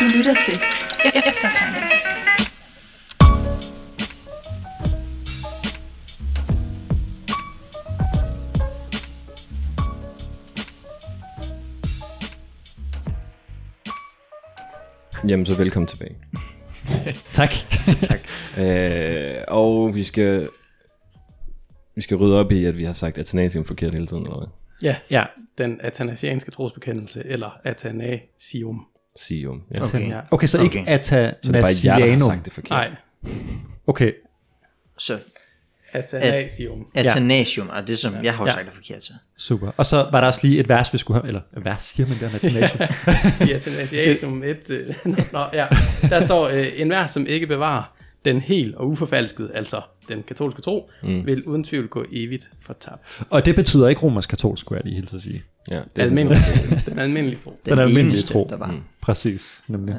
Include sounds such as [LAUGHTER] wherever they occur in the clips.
Du lytter til E- Eftertanke. Jamen, så velkommen tilbage. [LAUGHS] Tak. [LAUGHS] Tak. Øh, og vi skal, vi skal rydde op i, at vi har sagt Athanasium forkert hele tiden, eller hvad? Ja, Ja, den atanasianske trosbekendelse, eller Athanasium. Sium. Ja. Okay. Okay. Ja. okay, så ikke Okay. Så det er bare jer, der har Athanasianum. sagt det forkert. Nej, Okay, Så Athanasium. Athanasium er det, som jeg har Ja. sagt det forkert til. super. Og så var der også lige et vers, vi skulle have, eller et vers siger man der, Athanasium. [LAUGHS] I Athanasiasum 1. Øh, [LAUGHS] nå, nå, ja. Der står, øh, en hver, som ikke bevarer den helt og uforfalskede, altså den katolske tro, mm. vil uden tvivl gå evigt fortabt. Og det betyder ikke romersk katolsk, skulle jeg lige helt sige. Ja, det er Almindelig, den almindelige tro. Den, Den almindelige tro. der var. Mm. Præcis, nemlig.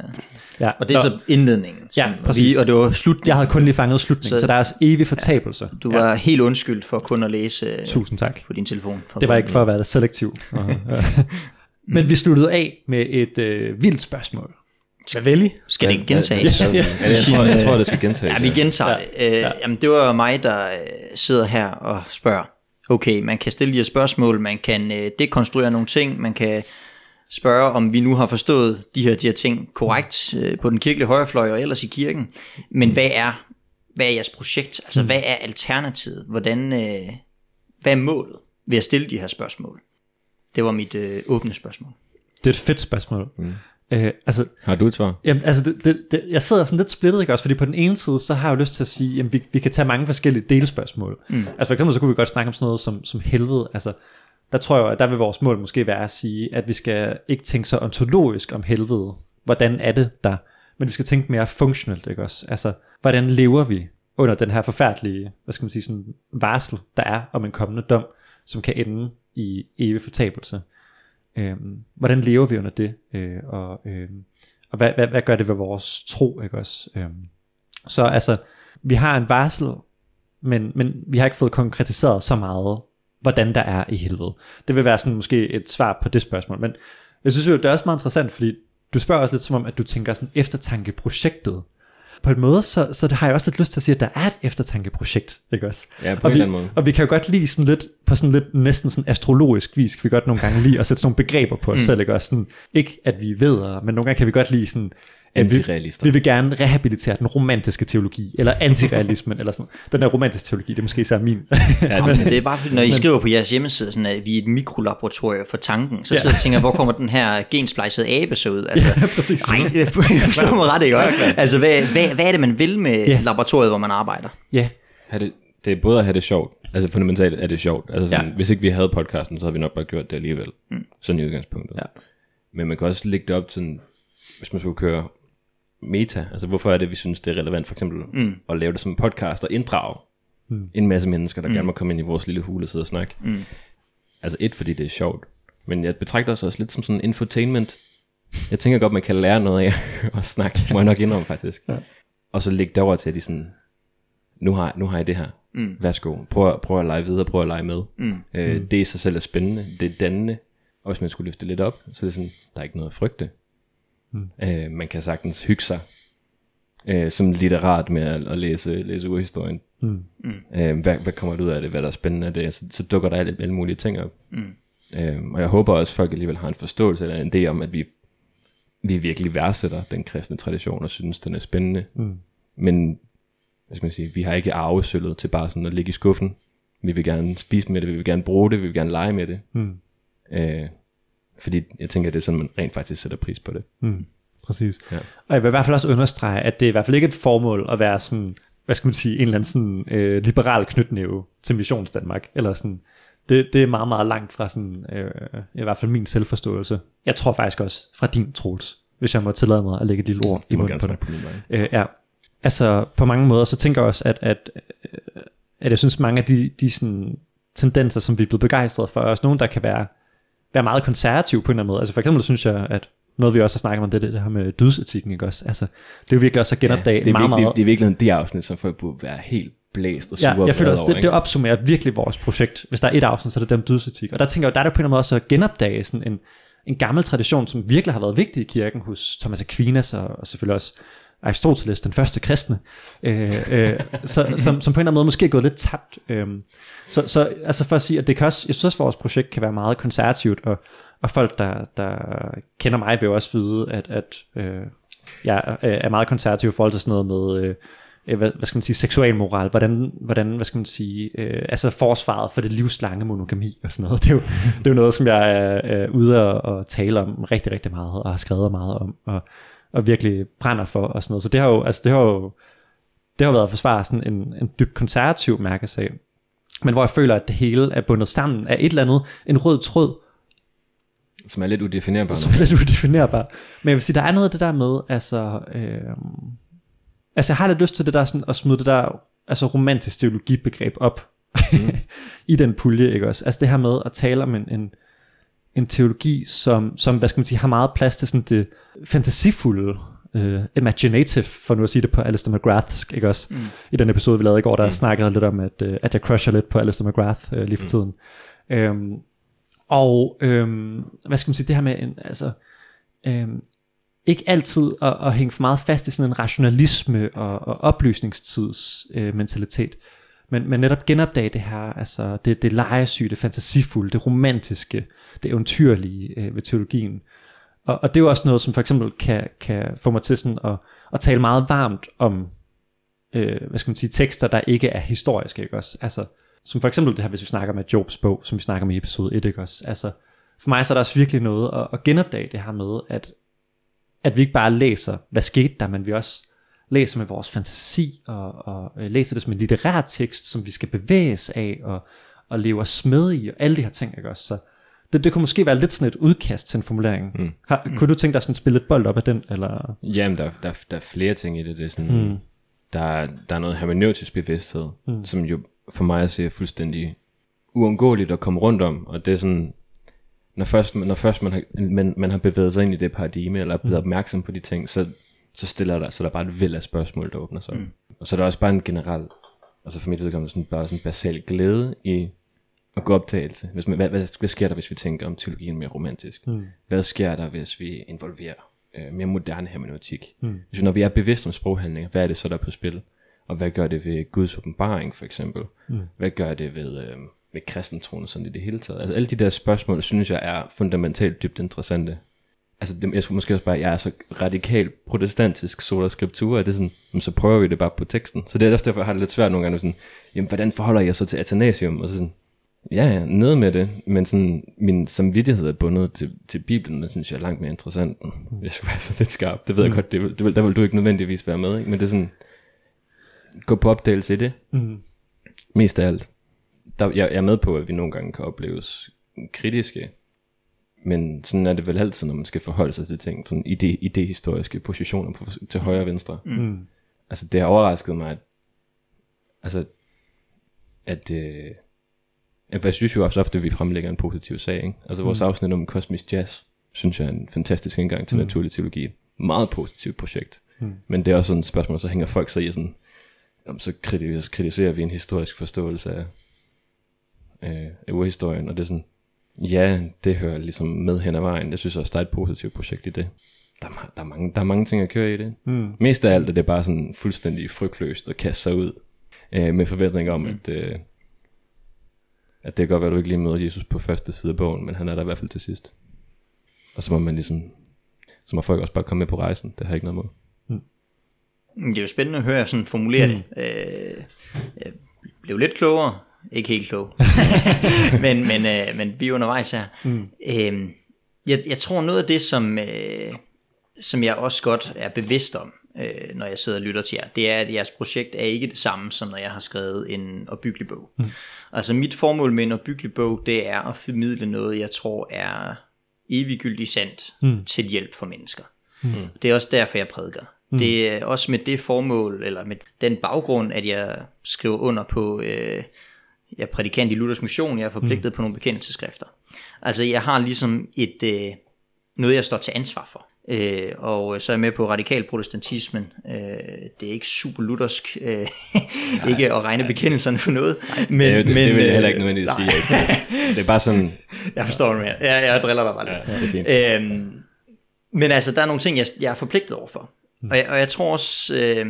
Ja. ja. Og det er så indledningen. Ja, præcis. vi, og det var slutningen. Jeg havde kun lige fanget slutningen, så, Så- så der er også evig fortabelse. Du var helt undskyldt for kun at læse øh, Tusind tak. på din telefon. Det var ikke for at være selektiv. [LAUGHS] Men vi sluttede af med et øh, vildt spørgsmål. Hvad vil I? Skal det ikke gentages? Ja, ja, jeg, tror, jeg tror, det skal gentages. Ja, vi gentager ja. det. Øh, Jamen, det var mig, der øh, sidder her og spørger. Okay, man kan stille de her spørgsmål, man kan øh, dekonstruere nogle ting, man kan spørge, om vi nu har forstået de her, de her ting korrekt øh, på den kirkelige højrefløj og ellers i kirken. Men hvad er, hvad er jeres projekt? Altså, hvad er alternativet? Hvordan, øh, hvad er målet ved at stille de her spørgsmål? Det var mit øh, åbne spørgsmål. Det er et fedt spørgsmål. Mm. Øh, altså, Har du et svar? Jamen, altså, det, det, det, jeg sidder sådan lidt splittet, ikke også? Fordi på den ene side, så har jeg jo lyst til at sige, at vi, vi kan tage mange forskellige delspørgsmål. Mm. Altså for eksempel, så kunne vi godt snakke om sådan noget som, som helvede. Altså, der tror jeg, at der vil vores mål måske være at sige, at vi skal ikke tænke så ontologisk om helvede. Hvordan er det der? Men vi skal tænke mere funktionelt, ikke også? Altså, hvordan lever vi under den her forfærdelige, hvad skal man sige, sådan varsel, der er om en kommende dom, som kan ende i evig fortabelse. Øh, hvordan lever vi under det? Øh, og øh, og hvad, hvad, hvad gør det ved vores tro, ikke også? Øh, så altså, vi har en varsel, men, men vi har ikke fået konkretiseret så meget, hvordan der er i helvede. Det vil være sådan måske et svar på det spørgsmål, men jeg synes jo, det er også meget interessant, fordi du spørger også lidt som om, at du tænker sådan eftertankeprojektet. På en måde, så, så det har jeg også lidt lyst til at sige, at der er et eftertankeprojekt, ikke også? Ja, på og en vi, eller anden måde. Og vi kan jo godt lide sådan lidt, på sådan lidt næsten sådan astrologisk vis, kan vi godt nogle gange lide at sætte sådan nogle begreber på os mm. selv, ikke også? Sådan, ikke at vi ved, men nogle gange kan vi godt lide sådan, at vi, Antirealister. vi vil gerne rehabilitere den romantiske teologi, eller antirealismen, eller sådan. Den der romantiske teologi, det er måske især min. Ja, [LAUGHS] men det er bare fordi, når I skriver på jeres hjemmeside, sådan at vi er et mikrolaboratorium for tanken, så sidder jeg og tænker, hvor kommer [LAUGHS] den her gensplejsede abe så ud? Altså, Ja, præcis. Nej, forstår mig ret, ikke? Altså, hvad, hvad, hvad er det, man vil med Ja. laboratoriet, hvor man arbejder? ja, det, det er både at have det sjovt, altså fundamentalt er det sjovt. Altså sådan, Ja. ja. Hvis ikke vi havde podcasten, så havde vi nok bare gjort det alligevel. Mm. Sådan i udgangspunktet. Ja. Men man kan også lægge det op til, sådan, hvis man skulle køre meta, altså hvorfor er det, vi synes, det er relevant for eksempel mm. at lave det som en podcast og inddrage mm. en masse mennesker, der mm. gerne må komme ind i vores lille hule og sidde og snakke. Mm. Altså et, fordi det er sjovt, men jeg betragter os også lidt som sådan en infotainment. Jeg tænker godt, man kan lære noget af [LAUGHS] at snakke, må jeg nok indrømme faktisk. Ja. Og så lægge det over til, at de sådan, nu har, nu har jeg det her. Mm. Værsgo. Prøv, at- prøv at lege videre, prøv at lege med. Mm. Øh, det i sig selv er spændende, det er dannende. Og hvis man skulle løfte det lidt op, så er det sådan, der er ikke noget at frygte. Mm. Øh, man kan sagtens hygge sig øh, som litterat med at, at læse, læse urhistorien. Mm. Øh, hvad, hvad kommer der ud af det, hvad der er spændende af det, så, så dukker der alle, alle mulige ting op. Mm. Øh, og jeg håber også, at folk alligevel har en forståelse eller en idé om, at vi, vi virkelig værdsætter den kristne tradition og synes, den er spændende. Mm. Men hvad skal man sige, vi har ikke arvesølvet til bare sådan at ligge i skuffen. Vi vil gerne spise med det, vi vil gerne bruge det, vi vil gerne lege med det. Mm. Øh, fordi jeg tænker, det er sådan, man rent faktisk sætter pris på det. præcis. Ja. Og jeg vil i hvert fald også understrege, at det er i hvert fald ikke et formål at være sådan, hvad skal man sige, en eller anden sådan øh, liberal knytnæve til Missions Danmark, eller sådan, det, det er meget, meget langt fra sådan, øh, i hvert fald min selvforståelse. Jeg tror faktisk også fra din, Troels, hvis jeg må tillade mig at lægge et lille ord i munden på vej. Øh, ja, altså på mange måder, så tænker jeg også, at, at, at jeg synes mange af de, de sådan, tendenser, som vi er blevet begejstrede for, er også nogle, der kan være, være meget konservative på en eller anden måde. Altså for eksempel synes jeg, at noget vi også har snakket om, det er det, det her med dødsetikken, ikke også? Altså, det er jo virkelig også at genopdage det, er meget, virkelig, meget... det er virkelig det afsnit, som folk burde være helt blæst og sure Ja, jeg føler og også, vrede det, det over, opsummerer virkelig vores projekt. Hvis der er et afsnit, så er det dem dødsetik. Og der tænker jeg, der er det på en eller anden måde også at genopdage sådan en, en gammel tradition, som virkelig har været vigtig i kirken hos Thomas Aquinas og, og selvfølgelig også Aristoteles, den første kristne, øh, øh, så, som, som på en eller anden måde måske er gået lidt tabt. Øh. Så, så altså for at sige, at det kan også, jeg synes, at vores projekt kan være meget konservativt, og, og folk, der, der kender mig, vil jo også vide, at, at øh, jeg er meget konservativ i forhold til sådan noget med... Øh, hvad, hvad skal man sige, seksualmoral, hvordan, hvordan hvad skal man sige, øh, altså forsvaret for det livslange monogami og sådan noget. Det er jo, det er jo noget, som jeg er, øh, ude og, og tale om rigtig, rigtig meget, og har skrevet meget om, og, og virkelig brænder for og sådan noget. Så det har jo, altså det har jo, det har været forsvaret sådan en, en dybt konservativ mærkesag, men hvor jeg føler, at det hele er bundet sammen af et eller andet, en rød tråd, som er lidt udefinerbar. Som er lidt udefinerbar. Men jeg vil sige, der er noget af det der med, altså, øh, altså jeg har lidt lyst til det der sådan, at smide det der altså romantisk teologibegreb op mm. [LAUGHS] i den pulje, ikke også? Altså det her med at tale om en, en, en teologi, som, som, hvad skal man sige, har meget plads til sådan det fantasifulde, uh, imaginative, for nu at sige det på Alistair McGrath, ikke også? Mm. I den episode, vi lavede i går, der mm. snakkede lidt om, at, uh, at jeg crusher lidt på Alistair McGrath uh, lige for mm. tiden. Um, og øhm, hvad skal man sige, det her med en, altså, øhm, ikke altid at, at hænge for meget fast i sådan en rationalisme og, og oplysningstids øh, mentalitet, men, men netop genopdage det her, altså det, det lejesyge, det fantasifulde, det romantiske, det eventyrlige øh, ved teologien. Og, og det er jo også noget, som for eksempel kan, kan få mig til sådan at, at tale meget varmt om, øh, hvad skal man sige, tekster, der ikke er historiske, ikke også? Altså, som for eksempel det her, hvis vi snakker med Jobs bog, som vi snakker med i episode 1, ikke også? Altså, for mig så er der også virkelig noget at, at genopdage det her med, at, at vi ikke bare læser, hvad skete der, men vi også læser med vores fantasi, og, og læser det som en litterær tekst, som vi skal bevæges af, og, og leve os med i, og alle de her ting, ikke også? Så det, det kunne måske være lidt sådan et udkast til en formulering. Mm. Har, mm. Kunne du tænke dig sådan at spille et bold op af den? Eller? Jamen, der, der, der er flere ting i det. det er sådan, mm. der, der er noget hermeneutisk bevidsthed, mm. som jo for mig at se fuldstændig uundgåeligt at komme rundt om, og det er sådan, når først, når først man, har, man, man har bevæget sig ind i det paradigme, eller er blevet mm. opmærksom på de ting, så, så stiller der, så der er bare et væld af spørgsmål, der åbner sig. Mm. Og så er der også bare en generel, altså for mit vedkommende sådan, bare sådan en basal glæde i at gå optagelse. Hvis man, hvad, hvad, hvad, sker der, hvis vi tænker om teologien mere romantisk? Mm. Hvad sker der, hvis vi involverer øh, mere moderne hermeneutik? Mm. Hvis, når vi er bevidste om sproghandlinger, hvad er det så, der er på spil? Og hvad gør det ved Guds åbenbaring for eksempel? Mm. Hvad gør det ved, øh, ved kristentroen sådan i det hele taget? Altså alle de der spørgsmål, synes jeg er fundamentalt dybt interessante. Altså det, jeg skulle måske også bare, jeg er så radikalt protestantisk sola scriptura, at det er sådan, så prøver vi det bare på teksten. Så det er også derfor, jeg har det lidt svært nogle gange, sådan, jamen hvordan forholder jeg så til Athanasium? Og så sådan, ja, ja, ned med det, men sådan, min samvittighed er bundet til, til Bibelen, det synes jeg er langt mere interessant. Jeg skulle være så lidt skarp, det ved jeg mm. godt, det vil, det vil, der vil du ikke nødvendigvis være med, ikke? men det er sådan, gå på opdagelse i det. Mm. Mest af alt. Der, jeg, jeg er med på, at vi nogle gange kan opleves kritiske, men sådan er det vel altid, når man skal forholde sig til ting, sådan ide, idehistoriske positioner på, til højre og venstre. Mm. Altså det har overrasket mig, at, altså, at, øh, at jeg synes jo også ofte, at vi fremlægger en positiv sag. Ikke? Altså vores mm. afsnit om kosmisk jazz, synes jeg er en fantastisk indgang til mm. naturlig teologi. Meget positivt projekt. Mm. Men det er også sådan et spørgsmål, så hænger folk sig i sådan, jamen, så kritiserer vi en historisk forståelse af, af, af urhistorien, og det er sådan, ja, det hører ligesom med hen ad vejen. Jeg synes også, der er et positivt projekt i det. Der er, der er, mange, der er mange ting at køre i det. Mm. Mest af alt er det bare sådan fuldstændig frygtløst at kaste sig ud øh, med forventning om, mm. at, øh, at det kan godt være, at du ikke lige møder Jesus på første side af bogen, men han er der i hvert fald til sidst. Og så må man ligesom, så må folk også bare komme med på rejsen. Det har jeg ikke noget mod. Det er jo spændende at høre sådan formulere mm. det. Øh, jeg blev lidt klogere, ikke helt klog, [LAUGHS] men, men, øh, men vi er undervejs her. Mm. Øh, jeg, jeg tror noget af det, som, øh, som jeg også godt er bevidst om, øh, når jeg sidder og lytter til jer, det er, at jeres projekt er ikke det samme, som når jeg har skrevet en opbyggelig bog. Mm. Altså mit formål med en opbyggelig bog, det er at formidle noget, jeg tror er eviggyldigt sandt mm. til hjælp for mennesker. Mm. Det er også derfor, jeg prædiker. Mm. Det er også med det formål, eller med den baggrund, at jeg skriver under på, øh, jeg er prædikant i Luthers Mission, jeg er forpligtet mm. på nogle bekendelseskrifter. Altså jeg har ligesom et, øh, noget, jeg står til ansvar for. Øh, og så er jeg med på radikal protestantismen. Øh, det er ikke super luthersk, øh, [LAUGHS] ikke at regne bekendelserne for noget. Men, det, det, men, det vil jeg heller ikke øh, nødvendigvis sige. det er bare sådan, [LAUGHS] jeg forstår det mere. Jeg, jeg driller dig bare lidt. Ja, det er fint. Øhm, men altså, der er nogle ting, jeg, jeg er forpligtet overfor. Mm. Og, jeg, og jeg tror også, øh,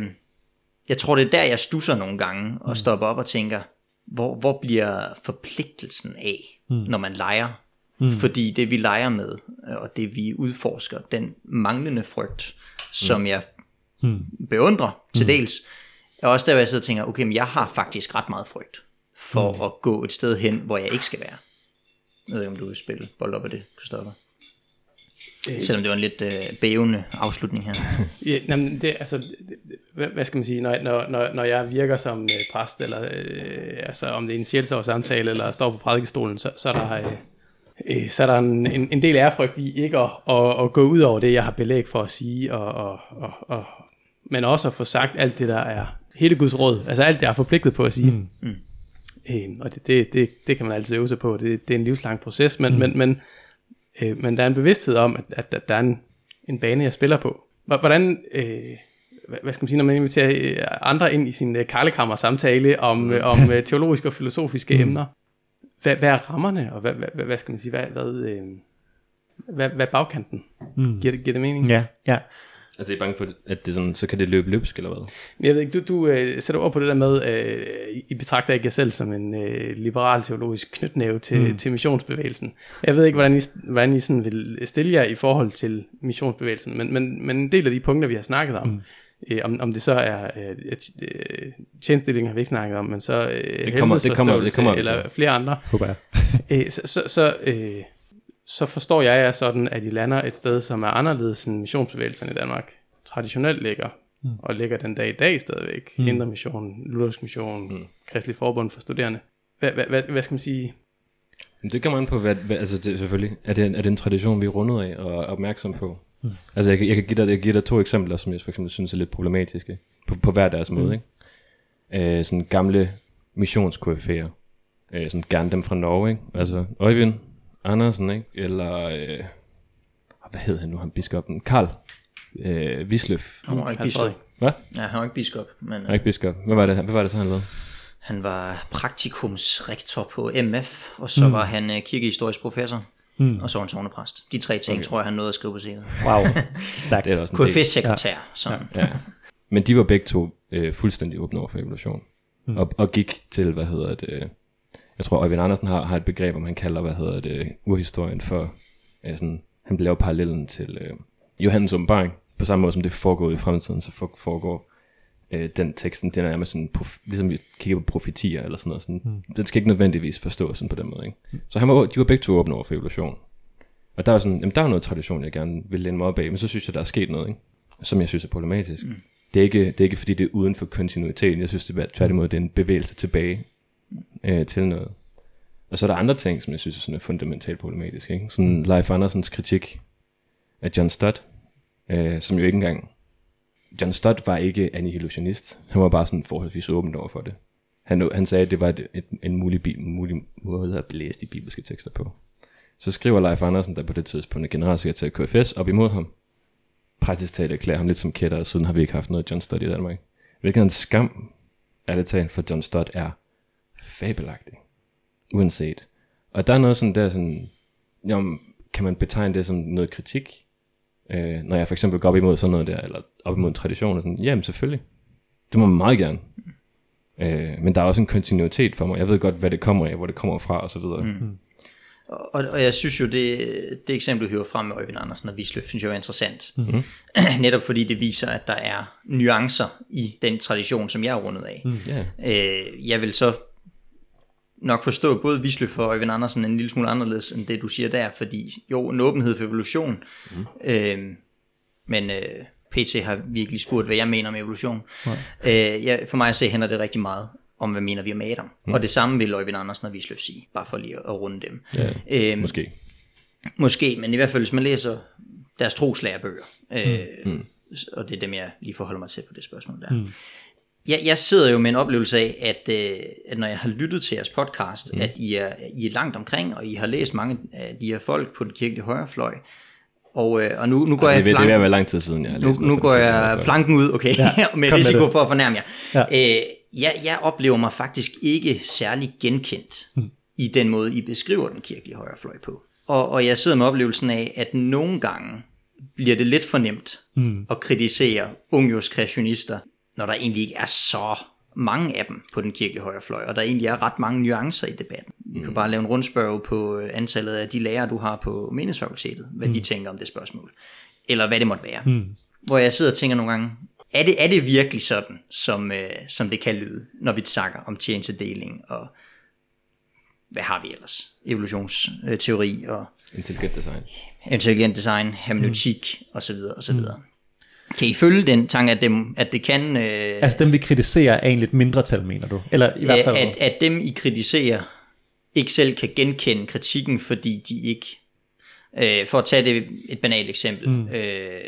jeg tror det er der, jeg stusser nogle gange og stopper op og tænker, hvor, hvor bliver forpligtelsen af, mm. når man leger? Mm. Fordi det vi leger med, og det vi udforsker, den manglende frygt, som jeg mm. beundrer til dels, er også der, hvor jeg sidder og tænker, okay, men jeg har faktisk ret meget frygt for mm. at gå et sted hen, hvor jeg ikke skal være. Jeg ved ikke, om du vil spille bold op af det, Christoffer. Selvom det var en lidt øh, bævende afslutning her. [LAUGHS] Ja, jamen, det, altså, det, hvad, hvad skal man sige, når, når, når, når jeg virker som øh, præst, eller øh, altså, om det er en sjælsår samtale, eller står på prædikestolen, så, så er der, øh, øh, så er der en, en, en del ærefrygt i ikke at, at, at gå ud over det, jeg har belæg for at sige, og, og, og, og, men også at få sagt alt det, der er hele Guds råd, altså alt det, jeg er forpligtet på at sige. Mm. Mm. Øh, og det, det, det, det kan man altid øve sig på, det, det er en livslang proces, men, mm. men, men, øh, men der er en bevidsthed om, at, at, at der er en, en bane, jeg spiller på. Hvor- Hvordan, øh, hvad, skal man sige, når man inviterer øh, andre ind i sin øh, karlekammer samtale om, øh, om teologiske og filosofiske mm. emner, hvad, hvad er rammerne, og hvad, hvad, hvad, skal man sige, hvad, hvad, hvad, hvad bagkanten? Mm. Giver, det, giver det mening? Ja, ja. Altså, jeg er bange for, at det sådan, så kan det løbe løbsk, eller hvad? Jeg ved ikke, du, du øh, sætter ord på det der med, øh, I betragter ikke jer selv som en øh, liberal teologisk knytnæve til, mm. til missionsbevægelsen. Jeg ved ikke, hvordan I, hvordan I sådan vil stille jer i forhold til missionsbevægelsen, men, men, men en del af de punkter, vi har snakket om, mm. øh, om, om det så er øh, øh, tjenestilling har vi ikke snakket om, men så øh, Det kommer- det kommer- det kommer eller flere andre, Håber jeg. øh, så, så, så, øh, så forstår jeg jer sådan, at I lander et sted, som er anderledes end missionsbevægelsen i Danmark traditionelt ligger, mm. og ligger den dag i dag stadigvæk. Mm. Indre Mission, Luthersk Mission, mm. Kristelig Forbund for Studerende. Hvad, hvad, hvad, hvad skal man sige? Men det kommer an på, hvad, hvad altså det, selvfølgelig, er det, en, er det en tradition, vi er rundet af og er opmærksom på? Mm. Altså jeg, kan- jeg, kan give dig, jeg kan give dig to eksempler, som jeg for eksempel synes er lidt problematiske, på, på hver deres måde, ikke? Øh, sådan gamle missionskoryfæer, øh, sådan gerne dem fra Norge, ikke? Altså Øjvind Andersen, ikke? Eller, øh, hvad hed han nu, han biskoppen? Karl øh, Wisløf. Han var ikke biskop. Hvad? Ja, han var ikke biskop, men Han er ikke biskop. Hvad var det, hvad var det så, han lavede? han var praktikumsrektor på MF, og så mm. var han øh, kirkehistorisk professor, mm. og så var han sovnepræst. De tre ting okay. tror jeg, han nåede at skrive på sikkert. Wow. [LAUGHS] Stærkt. Det er også en. KFS-sekretær, ja. sådan. Ja. Men de var begge to øh, fuldstændig åbne over for evolution. Mm. Og, og gik til, hvad hedder det, øh, jeg tror Øjvind Andersen har, har et begreb, om han kalder, hvad hedder det, urhistorien for, øh, sådan, han laver parallellen til øh, Johannes åbenbaring, på samme måde som det foregår i fremtiden, så for, foregår øh, den teksten, den er nærmest sådan, prof, ligesom vi kigger på profetier eller sådan noget, sådan, mm. den skal ikke nødvendigvis forstås sådan på den måde, ikke? Så han var, de var begge to åbne over for evolution. Og der er sådan, jamen, der er noget tradition, jeg gerne vil læne mig op af, men så synes jeg, der er sket noget, ikke? som jeg synes er problematisk. Mm. Det, er ikke, det er ikke fordi, det er uden for kontinuiteten. Jeg synes, det er tværtimod, det er en bevægelse tilbage øh, til noget. Og så er der andre ting, som jeg synes er, sådan er fundamentalt problematisk. Ikke? Sådan Leif Andersens kritik af John Stott, øh, som jo ikke engang... John Stott var ikke annihilationist. Han var bare sådan forholdsvis åbent over for det. Han, han sagde, at det var et, et, en mulig, bi- mulig måde at læse de bibelske tekster på. Så skriver Leif Andersen, der på det tidspunkt er generalsekretær i KFS, op imod ham, praktisk talt erklærer ham lidt som kætter, og siden har vi ikke haft noget John Stott i Danmark. Hvilket en skam, er det talt, for John Stott er fabelagtig. Uanset. Og der er noget sådan der sådan, jamen, kan man betegne det som noget kritik? Øh, når jeg for eksempel går op imod sådan noget der, eller op imod en tradition, og sådan, jamen selvfølgelig. Det må man meget gerne. Øh, men der er også en kontinuitet for mig. Jeg ved godt, hvad det kommer af, hvor det kommer fra, og så videre. Mm. Og, og jeg synes jo, det, det eksempel, du hører frem med Øjvind Andersen og Wisløf, synes jeg er interessant. Mm-hmm. [CLEARS THROAT] Netop fordi det viser, at der er nuancer i den tradition, som jeg er rundet af. Mm. Yeah. Øh, jeg vil så nok forstå både Wisløf og Øjvind Andersen en lille smule anderledes end det, du siger der, fordi jo, en åbenhed for evolution, mm. øh, men øh, PT har virkelig spurgt, hvad jeg mener om evolution. Øh, jeg, for mig at se hænder det rigtig meget om, hvad mener vi om Adam. Mm. Og det samme vil Øjvind Andersen og Wisløf sige, bare for lige at, runde dem. Ja, Øhm, Måske. Måske, men i hvert fald, hvis man læser deres troslærebøger, øh, mm. og det er dem, jeg lige forholder mig til på det spørgsmål der. Mm. Jeg, jeg sidder jo med en oplevelse af, at, øh, at når jeg har lyttet til jeres podcast, mm. at I er, I er langt omkring, og I har læst mange af de her folk på den kirkelige højrefløj, og, øh, og nu, nu går Det, jeg det, det er ved at planken, lang tid siden, jeg har nu, læst nu noget går jeg planken ud, okay, ja, [LAUGHS] med risiko det. for at fornærme jer. Ja. Øh, jeg, jeg oplever mig faktisk ikke særlig genkendt mm. i den måde, I beskriver den kirkelige højrefløj på. Og, og jeg sidder med oplevelsen af, at nogle gange bliver det lidt for nemt mm. at kritisere ungjuskreationister, når der egentlig ikke er så mange af dem på den kirkelige højrefløj, og der egentlig er ret mange nuancer i debatten. Vi kan bare lave en rundspørg på øh, antallet af de lærere, du har på menighedsfakultetet, hvad mm. de tænker om det spørgsmål, eller hvad det måtte være. Mm. Hvor jeg sidder og tænker nogle gange, er det, er det virkelig sådan, som, øh, som det kan lyde, når vi snakker om tjenestedeling og hvad har vi ellers? Evolutionsteori og Intelligent design. intelligent design, hermeneutik mm. osv. osv. Mm. Kan I følge den tanke, at, dem, at det kan... Øh, Altså dem vi kritiserer er egentlig et mindretal, mener du? Eller i hvert fald... at, at dem I kritiserer ikke selv kan genkende kritikken, fordi de ikke... Øh, for at tage det et banalt eksempel. Mm. Øh,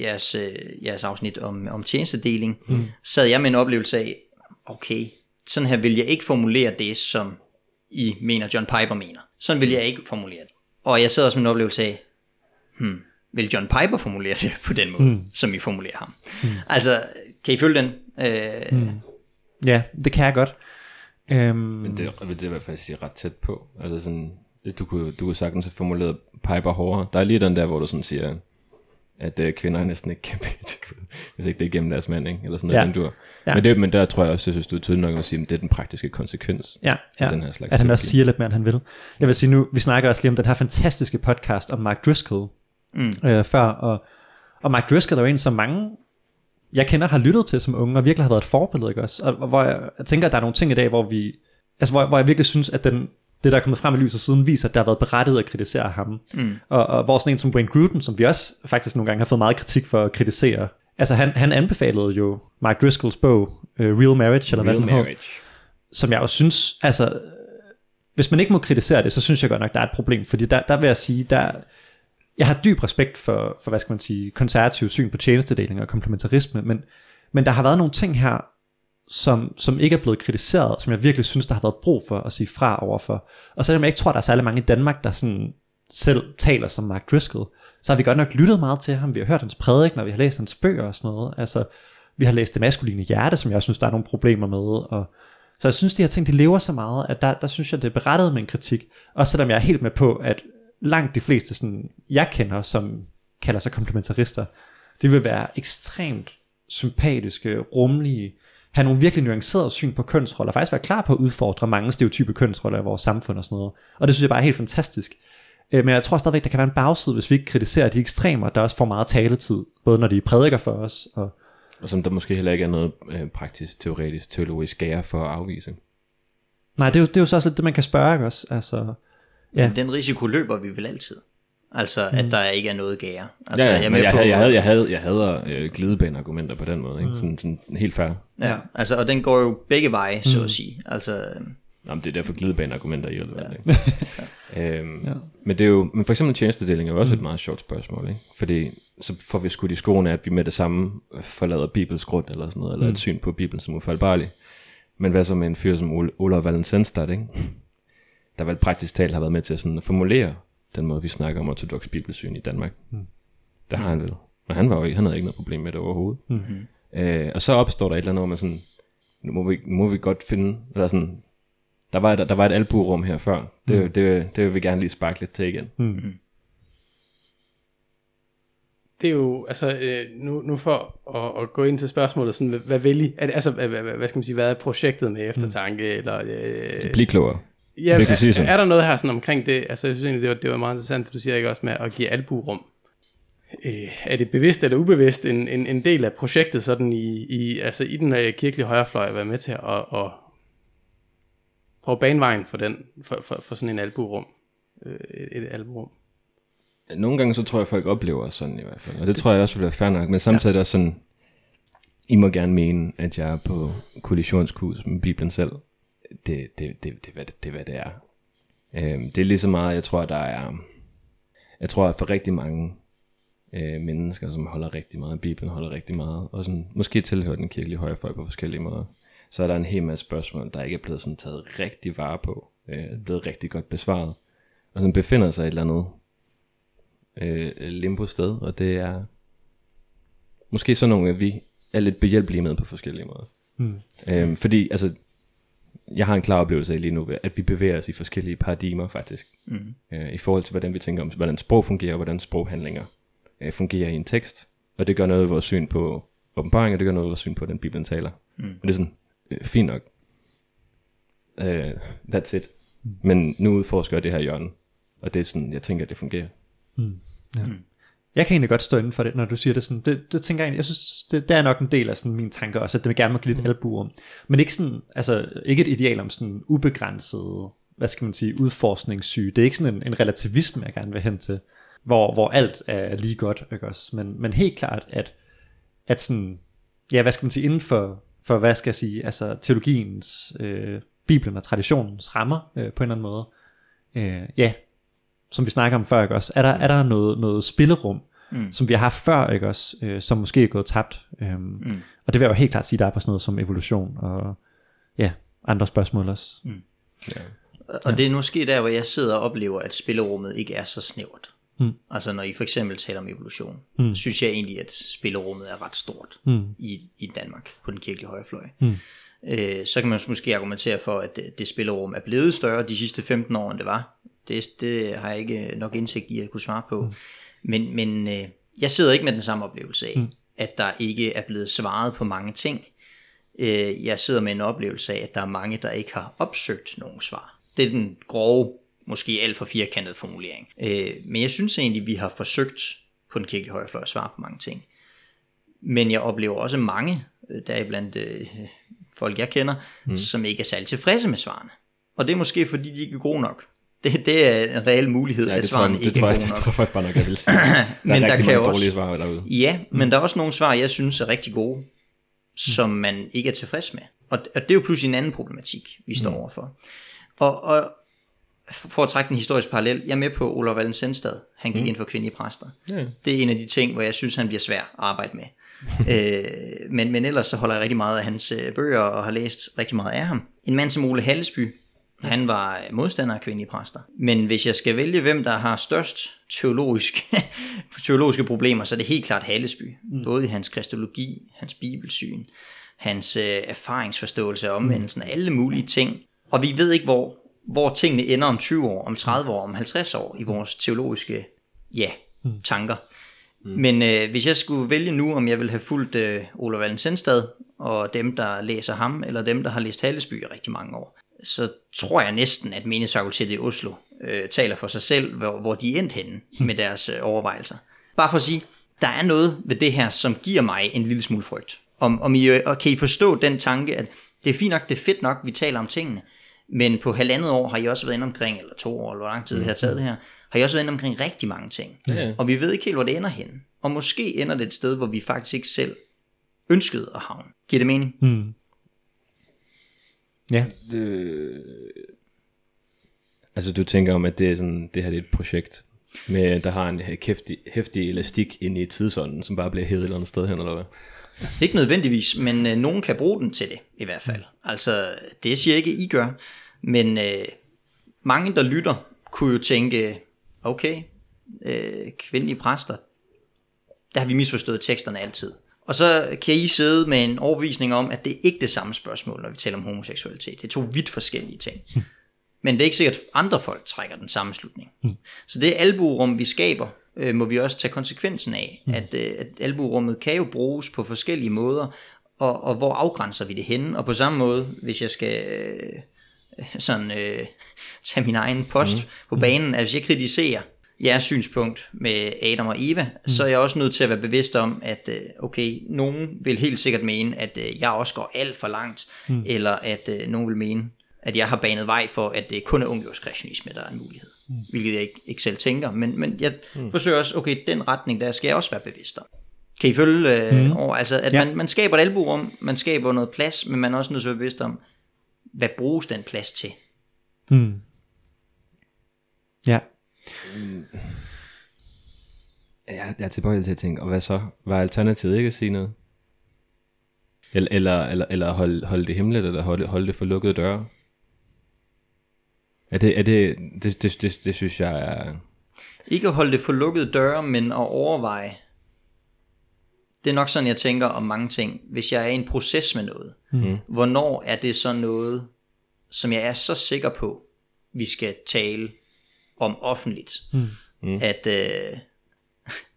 jeres, øh, jeres afsnit om, om tjenestedeling, mm. sad jeg med en oplevelse af, okay, sådan her vil jeg ikke formulere det, som I mener, John Piper mener. Sådan vil jeg ikke formulere det. Og jeg sad også med en oplevelse af, hmm, vil John Piper formulere det på den måde, mm. som I formulerer ham? Mm. Altså, kan I følge den? Øh, mm. Ja, det kan jeg godt. Øhm, Men det, det er i hvert fald sige ret tæt på. Altså sådan, det, du, kunne, du kunne sagtens have formuleret Piper hårdere. Der er lige den der, hvor du sådan siger, at øh, kvinder næsten ikke kan bede hvis ikke det er gennem deres mand, ikke? eller sådan noget, Ja. den dur. Ja. Men, det, men der tror jeg også, jeg synes, du er tydelig nok at sige, at det er den praktiske konsekvens ja, ja. af den her slags at han også siger lidt mere, end han vil. Jeg vil sige nu, vi snakker også lige om den her fantastiske podcast om Mark Driscoll mm. øh, før, og, og Mark Driscoll er jo en, som mange jeg kender har lyttet til som unge, og virkelig har været et forbillede, ikke også? Og, og hvor jeg, jeg tænker, at der er nogle ting i dag, hvor vi, altså hvor, hvor jeg virkelig synes, at den, det, der er kommet frem i lyset siden, viser, at der har været berettiget at kritisere ham. Mm. Og, og hvor sådan en som Wayne Gruden, som vi også faktisk nogle gange har fået meget kritik for at kritisere, altså han, han anbefalede jo Mark Driscolls bog, uh, Real Marriage, eller hvad Real den hed, marriage. som jeg jo synes, altså, hvis man ikke må kritisere det, så synes jeg godt nok, der er et problem, fordi der, der vil jeg sige, der, jeg har dyb respekt for, for, hvad skal man sige, konservativ syn på tjenestedeling og komplementarisme, men, men der har været nogle ting her, som, som ikke er blevet kritiseret, som jeg virkelig synes, der har været brug for at sige fra overfor. Og selvom jeg ikke tror, der er særlig mange i Danmark, der sådan selv taler som Mark Driscoll, så har vi godt nok lyttet meget til ham. Vi har hørt hans prædiken, og vi har læst hans bøger og sådan noget. Altså, vi har læst Det maskuline hjerte, som jeg også synes, der er nogle problemer med. Og, så jeg synes, de her ting, de lever så meget, at der, der synes jeg, det er berettet med en kritik. Også selvom jeg er helt med på, at langt de fleste, sådan, jeg kender, som kalder sig komplementarister, det vil være ekstremt sympatiske, rummelige, have nogle virkelig nuancerede syn på kønsroller, faktisk være klar på at udfordre mange stereotype kønsroller i vores samfund og sådan noget. Og det synes jeg bare er helt fantastisk. Øh, Men jeg tror stadigvæk, der kan være en bagside, hvis vi ikke kritiserer de ekstremer, der også får meget taletid, både når de prædiker for os, og Og som der måske heller ikke er noget øh, praktisk, teoretisk, teologisk gære for at afvise. Nej, det er jo, det er jo så også lidt det, man kan spørge, ikke også? Altså, ja. Men den risiko løber vi vel altid. Altså, at der ikke er noget gære. Altså, ja, jeg er med jeg, på, havde, jeg, havde, jeg, havde, jeg hader øh, glidebaneargumenter på den måde. Ikke? Mm. Sådan, sådan helt fair. Ja, altså, og den går jo begge veje, så at sige. Altså, Jamen, det er derfor glidebaneargumenter i relevant. Ja. [LAUGHS] øhm, ja. Men det er jo, men for eksempel tjenestedeling er jo også mm. et meget sjovt spørgsmål, ikke? Fordi så får vi skudt i skoene, at vi med det samme forlader Bibels grund, eller sådan noget, eller et syn på Bibelen som ufaldbarlig. Men hvad så med en fyr som Ole- Olav Valentinstad, ikke? Der vel praktisk talt har været med til at sådan formulere den måde, vi snakker om ortodox bibelsyn i Danmark. Mm. Der har han vel. Og han, var jo, ikke- han havde ikke noget problem med det overhovedet. Mm-hmm. Øh, og så opstår der et eller andet, hvor man sådan, nu må vi, nu må vi godt finde, eller sådan, der var, et, der var et albuerum her før. Det, mm. det, det vil vi gerne lige sparke lidt til igen. Mm. det er jo, altså, øh, nu, nu for at, at gå ind til spørgsmålet, sådan, hvad, hvad vil I? Det, altså, hvad, hvad, hvad skal man sige, hvad er projektet med eftertanke? Mm. Eller, øh, Bliv klogere. Ja, det kan sige sådan. er, er der noget her sådan omkring det? Altså, jeg synes egentlig, det var, det var meget interessant, det du siger ikke også med at give albuerum. Øh, er det bevidst eller ubevidst en, en, en del af projektet sådan i, i, altså i den øh, kirkelige højrefløj at være med til at, at, prøve at bane vejen for, den, for, for, for sådan en albuerum? Øh, et, et albuerum. Nogle gange så tror jeg, at folk oplever sådan i hvert fald. Og det tror jeg også være fair nok. Men samtidig er det også sådan, I må gerne mene, at jeg er på kollisionskurs med Bibelen selv. Det, det, det, det, hvad det, det er, hvad det er. Øhm, det er lige så meget, jeg tror, der er... Jeg tror, at for rigtig mange øh, mennesker, som holder rigtig meget af Bibelen, holder rigtig meget, og sådan, måske tilhører den kirkelige højrefløj på forskellige måder, så er der en hel masse spørgsmål, der ikke er blevet sådan taget rigtig vare på, øh, blevet rigtig godt besvaret, og sådan befinder sig et eller andet øh, limbo sted, og det er måske sådan nogle, at vi er lidt behjælpelige med på forskellige måder. Mm. Øhm, fordi, altså, jeg har en klar oplevelse af lige nu, at vi bevæger os i forskellige paradigmer faktisk. Mm. Øh, I forhold til, hvordan vi tænker om, hvordan sprog fungerer, og hvordan sproghandlinger øh, fungerer i en tekst. Og det gør noget af vores syn på åbenbaring, og det gør noget af vores syn på, den Bibelen taler. Mm. Og det er sådan, øh, fint nok. Uh, that's it. Mm. Men nu udforsker jeg det her hjørne. Og det er sådan, jeg tænker, at det fungerer. Mm. Ja. Mm. Jeg kan egentlig godt stå inden for det, når du siger det sådan. Det, det tænker jeg egentlig, jeg synes, det, det er nok en del af sådan mine tanker også, at det vil gerne må give lidt mm. albu om. Men ikke sådan, altså ikke et ideal om sådan ubegrænset, hvad skal man sige, udforskningssyge. Det er ikke sådan en, en relativisme, jeg gerne vil hen til, hvor, hvor alt er lige godt, ikke også? Men, men helt klart, at, at sådan, ja, hvad skal man sige, inden for, for hvad skal jeg sige, altså teologiens, øh, Bibelen og traditionens rammer øh, på en eller anden måde, øh, ja, som vi snakker om før, ikke også? Er der, er der noget, noget spillerum, mm. som vi har haft før, ikke også? Øh, som måske er gået tabt. Øhm, mm. Og det vil jeg jo helt klart sige, der er på sådan noget som evolution og ja, andre spørgsmål også. Mm. Ja. Og ja. det er måske der, hvor jeg sidder og oplever, at spillerummet ikke er så snævert. Mm. Altså når I for eksempel taler om evolution, mm. synes jeg egentlig, at spillerummet er ret stort mm. i, i Danmark på den kirkelige højrefløj. Mm. Øh, så kan man måske argumentere for, at det, det spillerum er blevet større de sidste 15 år, end det var. Det, det har jeg ikke nok indsigt i at kunne svare på. Mm. Men, men øh, jeg sidder ikke med den samme oplevelse af, mm. at der ikke er blevet svaret på mange ting. Øh, jeg sidder med en oplevelse af, at der er mange, der ikke har opsøgt nogen svar. Det er den grove, måske alt for firkantede formulering. Øh, men jeg synes egentlig, vi har forsøgt på den kirkelige højrefløj at svare på mange ting. Men jeg oplever også mange, øh, der er blandt øh, folk jeg kender, mm. som ikke er særlig tilfredse med svarene. Og det er måske fordi, de ikke er gode nok. Det, det er en reel mulighed, ja, at svarene ikke er gode nok. Det tror jeg faktisk bare nok, jeg vil sige. [CLEARS THROAT] Der men er der kan også, dårlige svar derude. Ja, mm. men der er også nogle svar, jeg synes er rigtig gode, som man ikke er tilfreds med. Og, og det er jo pludselig en anden problematik, vi står mm. overfor. Og, og for at trække en historisk parallel, jeg er med på Olof Wallen Sendstad. Han gik mm. ind for kvindelige præster. Ja. Det er en af de ting, hvor jeg synes, han bliver svær at arbejde med. [LAUGHS] øh, men, men ellers så holder jeg rigtig meget af hans øh, bøger og har læst rigtig meget af ham. En mand som Ole Hallesby, han var modstander af kvindelige præster. Men hvis jeg skal vælge, hvem der har størst teologisk, [LAUGHS] teologiske problemer, så er det helt klart Hallesby. Mm. Både i hans kristologi, hans bibelsyn, hans øh, erfaringsforståelse af omvendelsen, mm. alle mulige ting. Og vi ved ikke, hvor, hvor tingene ender om 20 år, om 30 år, om 50 år i vores teologiske ja, mm. tanker. Mm. Men øh, hvis jeg skulle vælge nu, om jeg vil have fulgt øh, Olof Wallen Sendstad, og dem, der læser ham, eller dem, der har læst Hallesby i rigtig mange år, så tror jeg næsten, at menighedsfakultetet i Oslo øh, taler for sig selv, hvor, hvor de er endt henne med [LAUGHS] deres øh, overvejelser. Bare for at sige, der er noget ved det her, som giver mig en lille smule frygt. Om, om I, og kan I forstå den tanke, at det er fint nok, det er fedt nok, vi taler om tingene, men på halvandet år har I også været inde omkring, eller to år, eller hvor lang tid vi har taget det her, har I også været inde omkring rigtig mange ting. Ja. Og vi ved ikke helt, hvor det ender hen. Og måske ender det et sted, hvor vi faktisk ikke selv ønskede at havne. Giver det mening? Mm. Ja. Det, altså du tænker om, at det, er sådan, det her det er et projekt, med, der har en hæftig, hæftig elastik ind i tidsånden, som bare bliver hævet et eller andet sted hen, eller hvad? Ikke nødvendigvis, men øh, nogen kan bruge den til det, i hvert fald. Altså, det siger jeg ikke, I gør, men øh, mange, der lytter, kunne jo tænke, okay, øh, kvindelige præster, der har vi misforstået teksterne altid. Og så kan I sidde med en overbevisning om, at det er ikke det samme spørgsmål, når vi taler om homoseksualitet. Det er to vidt forskellige ting. Men det er ikke sikkert, at andre folk trækker den samme slutning. Så det albuerum, vi skaber, øh, må vi også tage konsekvensen af. At, øh, at albuerummet kan jo bruges på forskellige måder, og, og hvor afgrænser vi det henne? Og på samme måde, hvis jeg skal øh, [LAUGHS] sådan øh, [LAUGHS] tage min egen post mm. på banen, at hvis jeg kritiserer jeres synspunkt med Adam og Eva, mm. så er jeg også nødt til at være bevidst om, at øh, okay, nogen vil helt sikkert mene, at øh, jeg også går alt for langt, mm. eller at øh, nogen vil mene, at jeg har banet vej for, at det kun er ungdomskreationisme, der er en mulighed. Mm. Hvilket jeg ikke, ikke selv tænker, men, men jeg mm. forsøger også, okay, den retning der skal jeg også være bevidst om. Kan I følge øh, mm. over, altså at ja. man, man skaber et alburum, man skaber noget plads, men man er også nødt til at være bevidst om, hvad bruges den plads til? Mm. Ja. Mm. Jeg, jeg er tilbøjelig til at tænke, og hvad så? Var alternativet ikke at sige noget? Eller, eller, eller, eller holde, holde det hemmeligt, eller holde, holde det for lukkede døre? Er det, er det, det, det, det, det synes jeg er... Ikke at holde det for lukkede døre, men at overveje. Det er nok sådan, jeg tænker om mange ting. Hvis jeg er i en proces med noget, mm. hvornår er det så noget, som jeg er så sikker på, vi skal tale om offentligt, mm. Mm. At, øh,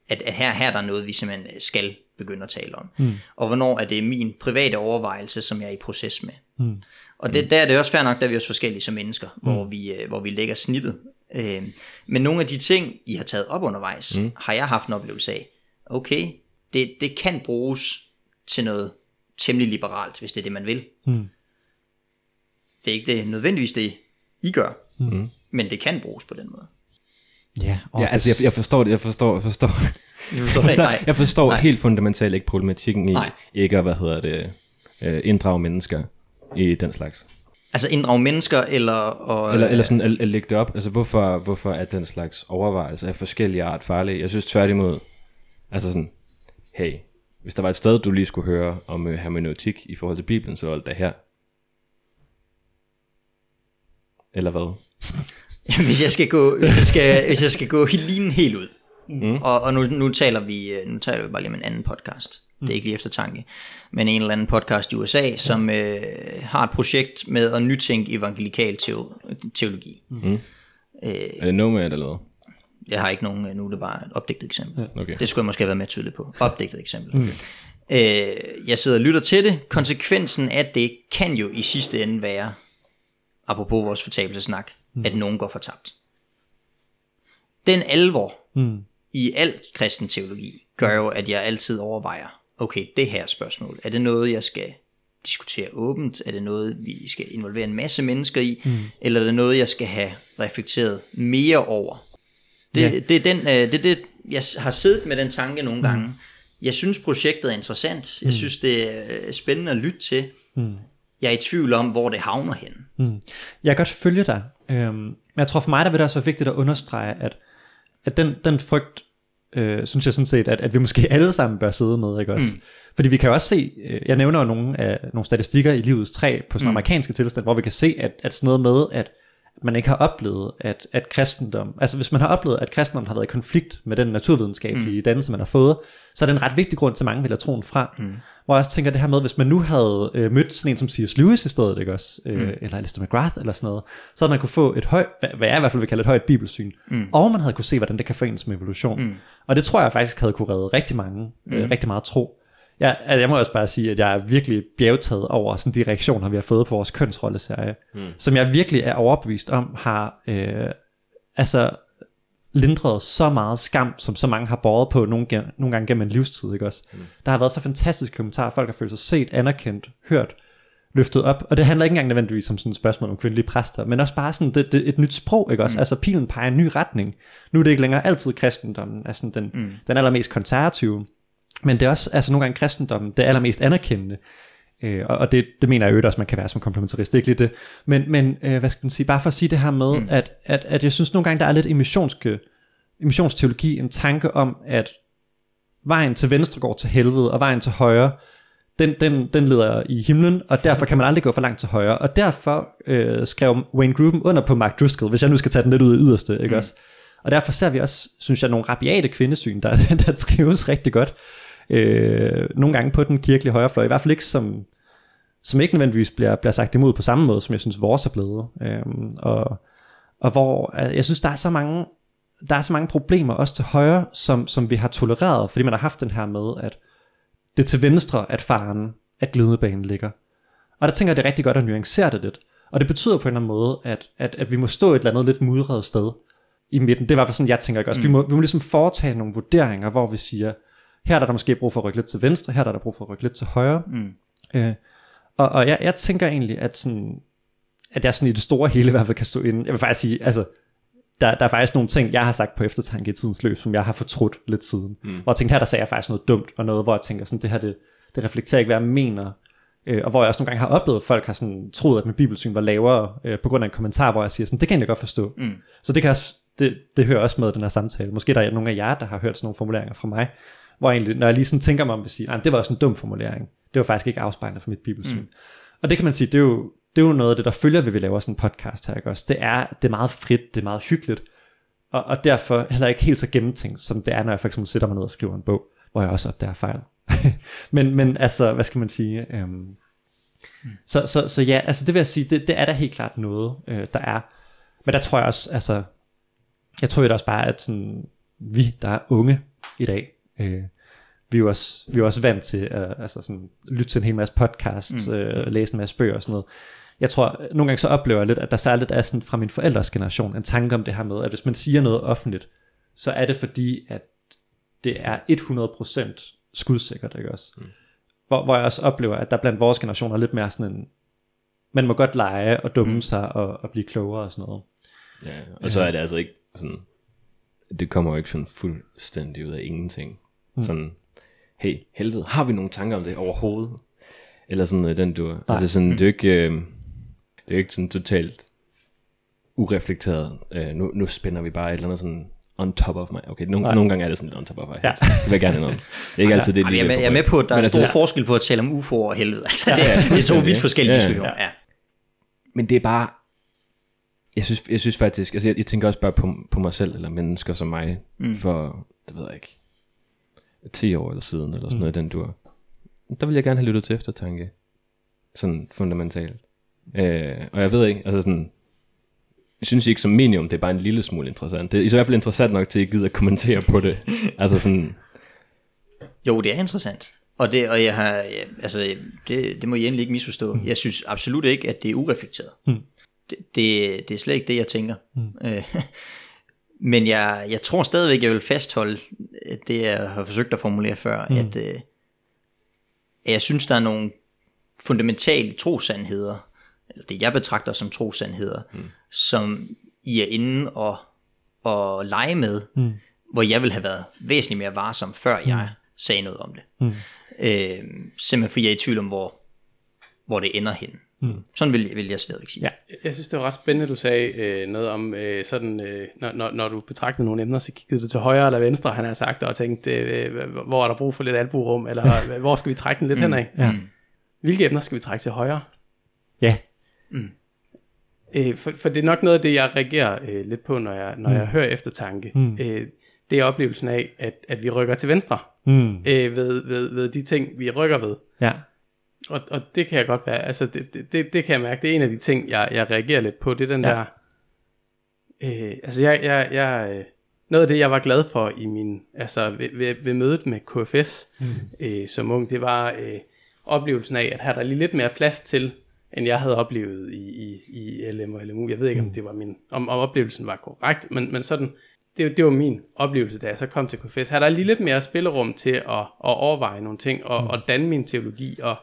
at, at her, her er der noget, vi simpelthen skal begynde at tale om. Mm. Og hvornår er det min private overvejelse, som jeg er i proces med. Mm. Og det, der er det også fair nok, der er vi også forskellige som mennesker, mm. hvor, vi, øh, hvor vi lægger snittet. Øh, men nogle af de ting, I har taget op undervejs, mm. har jeg haft en oplevelse af, okay, det, det kan bruges til noget temmelig liberalt, hvis det er det, man vil. Mm. Det er ikke det, nødvendigvis det, I gør, mm. Men det kan bruges på den måde. Ja, ja altså jeg, jeg forstår det, jeg forstår, jeg forstår, jeg forstår, jeg forstår, jeg forstår nej. helt fundamentalt ikke problematikken i nej. ikke at, hvad hedder det, øh, inddrage mennesker i den slags. Altså inddrage mennesker, eller... Og, eller, eller sådan at, at lægge det op. Altså hvorfor, hvorfor er den slags overvejelse af forskellige art farlige? Jeg synes tværtimod, altså sådan, hey, hvis der var et sted, du lige skulle høre om uh, hermeneutik i forhold til Bibelen, så var det her. Eller hvad? Jamen, [LAUGHS] hvis jeg skal gå, hvis jeg skal, hvis jeg skal gå linen helt ud, mm. og, og nu, nu, taler vi, øh, nu taler vi bare lige om en anden podcast, mm. det er ikke lige eftertanke, men en eller anden podcast i USA, som øh, har et projekt med at nytænke evangelikal teologi. Mm. Øh, er det Nomad eller noget? Jeg har ikke nogen, øh, nu er det bare et opdigtet eksempel. Ja. Okay. Det skulle jeg måske have været mere tydelig på. Opdigtet eksempel. Mm. Øh, jeg sidder og lytter til det. Konsekvensen af det kan jo i sidste ende være, apropos vores fortabelsesnak, mm. at nogen går fortabt. Den alvor mm. i alt kristen teologi gør jo, at jeg altid overvejer, okay, det her spørgsmål, er det noget, jeg skal diskutere åbent? Er det noget, vi skal involvere en masse mennesker i? Mm. Eller er det noget, jeg skal have reflekteret mere over? Det, ja. det, er den, øh, det, det, jeg har siddet med den tanke nogle gange. Mm. Jeg synes, projektet er interessant. Jeg mm. synes, det er spændende at lytte til. Mm. Jeg er i tvivl om, hvor det havner hen. Mm. Jeg kan godt følge dig. Øhm, men jeg tror for mig, der vil det også være vigtigt at understrege, at, at den, den frygt, øh, synes jeg sådan set, at, at vi måske [LAUGHS] alle sammen bør sidde med, ikke også? Mm. Fordi vi kan jo også se, øh, jeg nævner jo nogle, af, nogle statistikker i livets træ på sådan mm. amerikanske tilstand, hvor vi kan se, at, at sådan noget med, at man ikke har oplevet, at, at kristendom, altså hvis man har oplevet, at kristendom har været i konflikt med den naturvidenskabelige mm. dannelse, man har fået, så er det en ret vigtig grund til, at mange vil have troen fra. Mm. Hvor jeg også tænker det her med, hvis man nu havde øh, mødt sådan en som C.S. Lewis i stedet, ikke også? Øh, mm. eller Alistair McGrath eller sådan noget, så havde man kunne få et højt, hvad jeg i hvert fald vil kalde et højt bibelsyn, mm. og man havde kunne se, hvordan det kan forenes med evolution. Mm. Og det tror jeg faktisk havde kunne redde rigtig mange, øh, mm. rigtig meget tro. Jeg, altså jeg må også bare sige, at jeg er virkelig bjergtaget over sådan de reaktioner, vi har fået på vores kønsrolleserie, mm. som jeg virkelig er overbevist om, har øh, altså lindret så meget skam, som så mange har båret på nogle, nogle gange gennem en livstid, ikke også? Mm. Der har været så fantastiske kommentarer, folk har følt sig set, anerkendt, hørt, løftet op, og det handler ikke engang nødvendigvis om sådan et spørgsmål om kvindelige præster, men også bare sådan det, det, et nyt sprog, ikke også? Mm. Altså pilen peger en ny retning. Nu er det ikke længere altid kristendommen, altså den, mm. den allermest konservative, men det er også altså nogle gange kristendommen, det allermest anerkendende. Øh, og og det, det mener jeg jo også, man kan være som komplementarist, ikke lige det. Men, men øh, hvad skal man sige, bare for at sige det her med, mm. at, at, at jeg synes nogle gange, der er lidt emissionske, emissionsteologi, en tanke om, at vejen til venstre går til helvede, og vejen til højre, den, den, den leder i himlen, og derfor kan man aldrig gå for langt til højre. Og derfor øh, skrev Wayne Gruben under på Mark Driscoll, hvis jeg nu skal tage den lidt ud af yderste, ikke mm. også? Og derfor ser vi også, synes jeg, nogle rabiate kvindesyn, der, [LAUGHS] der trives rigtig godt øh, nogle gange på den kirkelige højrefløj, i hvert fald ikke som, som ikke nødvendigvis bliver, bliver sagt imod på samme måde, som jeg synes vores er blevet. Øh, og, og hvor øh, jeg synes, der er så mange der er så mange problemer også til højre, som, som vi har tolereret, fordi man har haft den her med, at det er til venstre, at faren, at glidebanen ligger. Og der tænker jeg, det er rigtig godt at nuancere det lidt. Og det betyder på en eller anden måde, at, at, at vi må stå et eller andet lidt mudret sted i midten. Det er i hvert fald sådan, jeg tænker ikke også. Mm. Vi, må, vi må ligesom foretage nogle vurderinger, hvor vi siger, her er der måske brug for at rykke lidt til venstre, her er der brug for at rykke lidt til højre. Mm. Øh, og og jeg, jeg tænker egentlig, at, sådan, at jeg sådan i det store hele i hvert fald kan stå ind. Jeg vil faktisk sige, altså, der, der er faktisk nogle ting, jeg har sagt på eftertanke i tidens løb, som jeg har fortrudt lidt siden. Mm. Hvor jeg tænkte, her der sagde jeg faktisk noget dumt, og noget, hvor jeg tænker, sådan, det her, det, det reflekterer ikke, hvad jeg mener. Øh, og hvor jeg også nogle gange har oplevet, at folk har sådan, troet, at min bibelsyn var lavere, øh, på grund af en kommentar, hvor jeg siger, sådan, det kan jeg godt forstå. Mm. Så det, kan også, det, det hører også med den her samtale. Måske der er nogle af jer, der har hørt sådan nogle formuleringer fra mig, hvor egentlig, når jeg lige sådan tænker mig om, vil sige, det var også en dum formulering. Det var faktisk ikke afspejlende for mit bibelsyn. Mm. Og det kan man sige, det er jo, det er jo noget af det, der følger, ved vi laver sådan en podcast her, ikke også? Det er, det er meget frit, det er meget hyggeligt, og, og derfor heller ikke helt så gennemtænkt, som det er, når jeg for eksempel sætter mig ned og skriver en bog, hvor jeg også opdager fejl. [LAUGHS] men, men altså, hvad skal man sige? Øhm, Mm. Så, så, så ja, altså det vil jeg sige, det, det er der helt klart noget, øh, der er. Men der tror jeg også, altså, jeg tror jo også bare, at sådan, vi, der er unge i dag, øh, vi er jo også, vi er også vant til at altså sådan, lytte til en hel masse podcasts, mm. øh, læse en masse bøger og sådan noget. Jeg tror, nogle gange så oplever jeg lidt, at der særligt er sådan fra min forældres generation en tanke om det her med, at hvis man siger noget offentligt, så er det fordi, at det er 100% skudsikkert, ikke også? Mm. Hvor, hvor jeg også oplever, at der blandt vores generation er lidt mere sådan en, man må godt lege og dumme mm. sig og, og blive klogere og sådan noget. Ja, og så er det altså ikke sådan, det kommer jo ikke sådan fuldstændig ud af ingenting. Mm. Sådan, hey, helvede, har vi nogle tanker om det overhovedet? Eller sådan den du Altså sådan, det er jo ikke, øh, det er jo ikke sådan totalt ureflekteret. Øh, nu, nu spænder vi bare et eller andet sådan on top of mig. Okay, nogle, nogle gange er det sådan lidt on top of mig. Ja. Det vil jeg gerne noget. Det er ikke [LAUGHS] altid det, lige jeg, er, jeg er med på, at der er stor altså, forskel på at tale om UFO og helvede. Altså, ja, det, er, det er to vidt forskellige ja, diskussioner. Ja. Men det er bare, jeg synes, jeg synes faktisk, altså jeg, jeg tænker også bare på, på mig selv, eller mennesker som mig, mm. for, det ved jeg ikke, 10 år eller siden, eller sådan mm. noget den dur. Der vil jeg gerne have lyttet til eftertanke. Sådan fundamentalt. Øh, og jeg ved ikke, altså sådan, jeg synes ikke som minimum, det er bare en lille smule interessant. Det er i hvert fald interessant nok til, at jeg gider at kommentere på det. [LAUGHS] altså sådan... Jo, det er interessant. Og, det, og jeg har, ja, altså, det, det må jeg egentlig ikke misforstå. Mm. Jeg synes absolut ikke, at det er ureflekteret. Mm. Det, det, det er slet ikke det, jeg tænker. Mm. [LAUGHS] Men jeg, jeg tror stadigvæk, jeg vil fastholde det, jeg har forsøgt at formulere før, mm. at, øh, at jeg synes, der er nogle fundamentale trosandheder, eller det jeg betragter som trosandheder, mm. som I er inde og, og lege med, mm. hvor jeg vil have været væsentligt mere varsom, før mm. jeg sagde noget om det. Mm. Øh, simpelthen fordi jeg er i tvivl om, hvor, hvor det ender hen. Mm. Sådan vil, vil jeg stadigvæk sige. Ja. Jeg synes, det var ret spændende, du sagde øh, noget om, øh, sådan, øh, når, når, når du betragtede nogle emner, så kiggede du til højre eller venstre, han har sagt, og tænkte, øh, hvor er der brug for lidt albuerum, eller [LAUGHS] hvor skal vi trække den lidt mm. henad? Ja. Hvilke emner skal vi trække til højre? Ja. Mm. Øh, for, for det er nok noget af det, jeg reagerer øh, lidt på, når jeg, når mm. jeg hører eftertanke. Mm. Øh, det er oplevelsen af, at, at vi rykker til venstre mm. øh, ved, ved, ved de ting, vi rykker ved. Ja. Og, og det kan jeg godt være, altså det, det, det, det kan jeg mærke, det er en af de ting, jeg, jeg reagerer lidt på, det er den ja. der, øh, altså jeg, jeg, jeg, øh, noget af det, jeg var glad for i min, altså ved, ved, ved mødet med KFS mm. øh, som ung, det var øh, oplevelsen af, at her der lige lidt mere plads til, end jeg havde oplevet i, i, i LM og LMU. Jeg ved ikke, mm. om det var min, om, om oplevelsen var korrekt, men, men sådan, det, det var min oplevelse, da jeg så kom til KFS. Her der er lige lidt mere spillerum til at, at overveje nogle ting, og, mm. og danne min teologi, og,